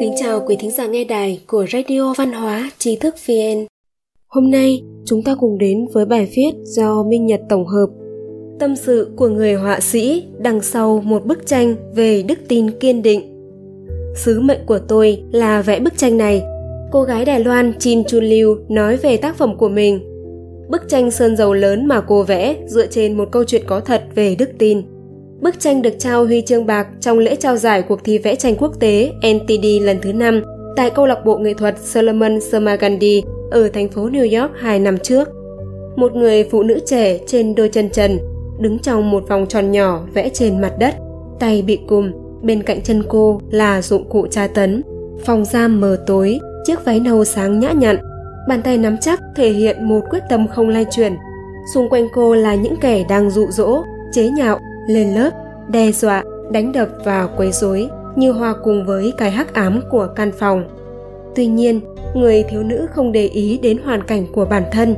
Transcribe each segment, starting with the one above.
Kính chào quý thính giả nghe đài của Radio Văn hóa Trí thức VN. Hôm nay, chúng ta cùng đến với bài viết do Minh Nhật tổng hợp Tâm sự của người họa sĩ đằng sau một bức tranh về đức tin kiên định. Sứ mệnh của tôi là vẽ bức tranh này. Cô gái Đài Loan Chin Chun Liu nói về tác phẩm của mình. Bức tranh sơn dầu lớn mà cô vẽ dựa trên một câu chuyện có thật về đức tin. Bức tranh được trao huy chương bạc trong lễ trao giải cuộc thi vẽ tranh quốc tế NTD lần thứ 5 tại câu lạc bộ nghệ thuật Solomon Samagandi ở thành phố New York hai năm trước. Một người phụ nữ trẻ trên đôi chân trần đứng trong một vòng tròn nhỏ vẽ trên mặt đất, tay bị cùm, bên cạnh chân cô là dụng cụ tra tấn. Phòng giam mờ tối, chiếc váy nâu sáng nhã nhặn, bàn tay nắm chắc thể hiện một quyết tâm không lay chuyển. Xung quanh cô là những kẻ đang dụ dỗ, chế nhạo, lên lớp, đe dọa, đánh đập và quấy rối như hòa cùng với cái hắc ám của căn phòng. Tuy nhiên, người thiếu nữ không để ý đến hoàn cảnh của bản thân.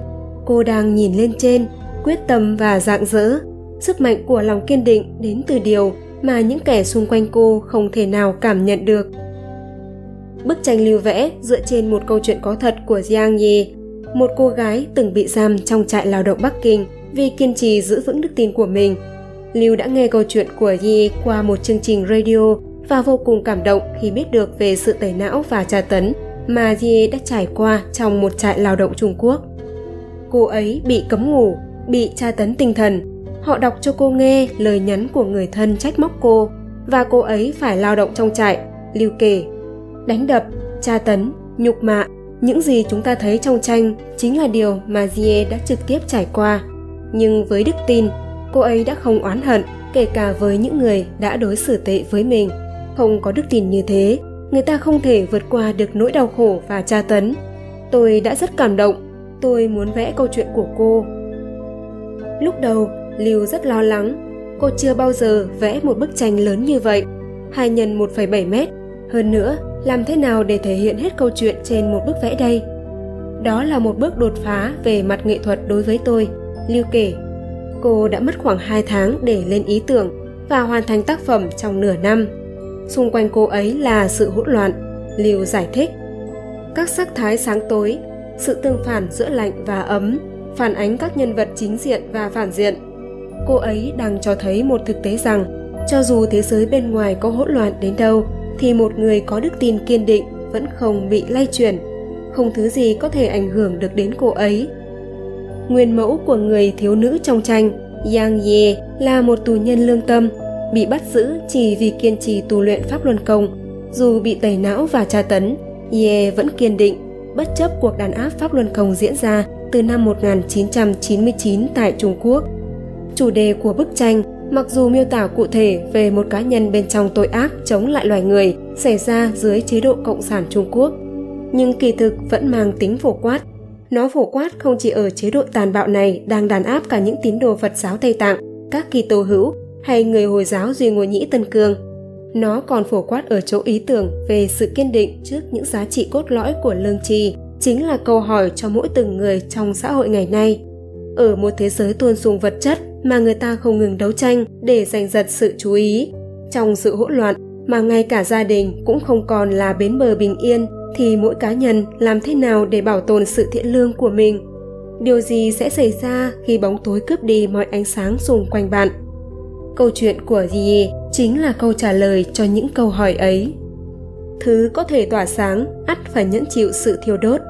Cô đang nhìn lên trên, quyết tâm và dạng dỡ. Sức mạnh của lòng kiên định đến từ điều mà những kẻ xung quanh cô không thể nào cảm nhận được. Bức tranh lưu vẽ dựa trên một câu chuyện có thật của Jiang Ye, một cô gái từng bị giam trong trại lao động Bắc Kinh vì kiên trì giữ vững đức tin của mình Lưu đã nghe câu chuyện của Yi qua một chương trình radio và vô cùng cảm động khi biết được về sự tẩy não và tra tấn mà Yi đã trải qua trong một trại lao động Trung Quốc. Cô ấy bị cấm ngủ, bị tra tấn tinh thần. Họ đọc cho cô nghe lời nhắn của người thân trách móc cô và cô ấy phải lao động trong trại, Lưu kể. Đánh đập, tra tấn, nhục mạ, những gì chúng ta thấy trong tranh chính là điều mà Gie đã trực tiếp trải qua. Nhưng với đức tin, cô ấy đã không oán hận kể cả với những người đã đối xử tệ với mình. Không có đức tin như thế người ta không thể vượt qua được nỗi đau khổ và tra tấn. Tôi đã rất cảm động tôi muốn vẽ câu chuyện của cô. Lúc đầu lưu rất lo lắng. Cô chưa bao giờ vẽ một bức tranh lớn như vậy 2 nhân 1,7 mét. Hơn nữa làm thế nào để thể hiện hết câu chuyện trên một bức vẽ đây? Đó là một bước đột phá về mặt nghệ thuật đối với tôi lưu kể. Cô đã mất khoảng 2 tháng để lên ý tưởng và hoàn thành tác phẩm trong nửa năm. Xung quanh cô ấy là sự hỗn loạn, Liu giải thích. Các sắc thái sáng tối, sự tương phản giữa lạnh và ấm, phản ánh các nhân vật chính diện và phản diện. Cô ấy đang cho thấy một thực tế rằng, cho dù thế giới bên ngoài có hỗn loạn đến đâu, thì một người có đức tin kiên định vẫn không bị lay chuyển. Không thứ gì có thể ảnh hưởng được đến cô ấy nguyên mẫu của người thiếu nữ trong tranh Yang Ye là một tù nhân lương tâm, bị bắt giữ chỉ vì kiên trì tu luyện pháp luân công. Dù bị tẩy não và tra tấn, Ye vẫn kiên định, bất chấp cuộc đàn áp pháp luân công diễn ra từ năm 1999 tại Trung Quốc. Chủ đề của bức tranh mặc dù miêu tả cụ thể về một cá nhân bên trong tội ác chống lại loài người xảy ra dưới chế độ cộng sản Trung Quốc, nhưng kỳ thực vẫn mang tính phổ quát nó phổ quát không chỉ ở chế độ tàn bạo này đang đàn áp cả những tín đồ Phật giáo Tây Tạng, các kỳ tô hữu hay người Hồi giáo Duy Ngô Nhĩ Tân Cương. Nó còn phổ quát ở chỗ ý tưởng về sự kiên định trước những giá trị cốt lõi của lương tri, chính là câu hỏi cho mỗi từng người trong xã hội ngày nay. Ở một thế giới tuôn sùng vật chất mà người ta không ngừng đấu tranh để giành giật sự chú ý, trong sự hỗn loạn mà ngay cả gia đình cũng không còn là bến bờ bình yên thì mỗi cá nhân làm thế nào để bảo tồn sự thiện lương của mình? Điều gì sẽ xảy ra khi bóng tối cướp đi mọi ánh sáng xung quanh bạn? Câu chuyện của Rie chính là câu trả lời cho những câu hỏi ấy. Thứ có thể tỏa sáng, ắt phải nhẫn chịu sự thiêu đốt.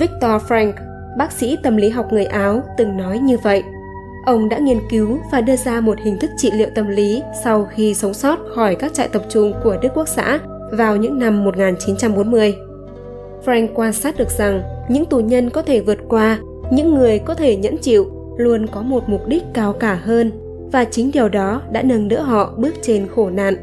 Victor frank, bác sĩ tâm lý học người áo, từng nói như vậy. Ông đã nghiên cứu và đưa ra một hình thức trị liệu tâm lý sau khi sống sót khỏi các trại tập trung của Đức Quốc xã vào những năm 1940. Frank quan sát được rằng những tù nhân có thể vượt qua, những người có thể nhẫn chịu luôn có một mục đích cao cả hơn và chính điều đó đã nâng đỡ họ bước trên khổ nạn.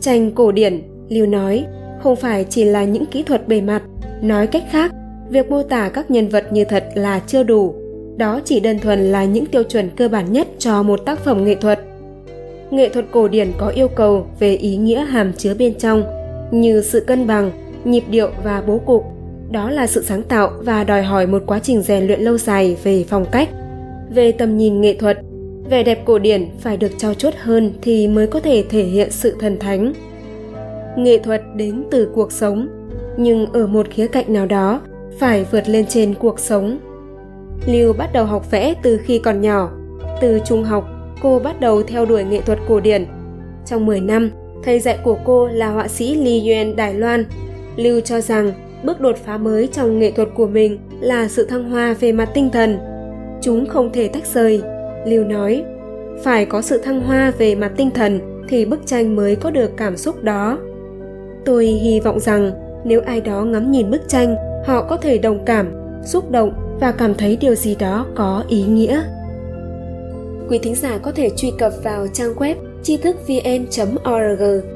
Tranh cổ điển, Lưu nói, không phải chỉ là những kỹ thuật bề mặt, nói cách khác, việc mô tả các nhân vật như thật là chưa đủ. Đó chỉ đơn thuần là những tiêu chuẩn cơ bản nhất cho một tác phẩm nghệ thuật. Nghệ thuật cổ điển có yêu cầu về ý nghĩa hàm chứa bên trong, như sự cân bằng, nhịp điệu và bố cục. Đó là sự sáng tạo và đòi hỏi một quá trình rèn luyện lâu dài về phong cách. Về tầm nhìn nghệ thuật, vẻ đẹp cổ điển phải được trao chuốt hơn thì mới có thể thể hiện sự thần thánh. Nghệ thuật đến từ cuộc sống, nhưng ở một khía cạnh nào đó, phải vượt lên trên cuộc sống. Lưu bắt đầu học vẽ từ khi còn nhỏ. Từ trung học, cô bắt đầu theo đuổi nghệ thuật cổ điển. Trong 10 năm, thầy dạy của cô là họa sĩ Li Yuan Đài Loan lưu cho rằng bước đột phá mới trong nghệ thuật của mình là sự thăng hoa về mặt tinh thần. Chúng không thể tách rời. Lưu nói, phải có sự thăng hoa về mặt tinh thần thì bức tranh mới có được cảm xúc đó. Tôi hy vọng rằng nếu ai đó ngắm nhìn bức tranh, họ có thể đồng cảm, xúc động và cảm thấy điều gì đó có ý nghĩa. Quý thính giả có thể truy cập vào trang web tri thức vn org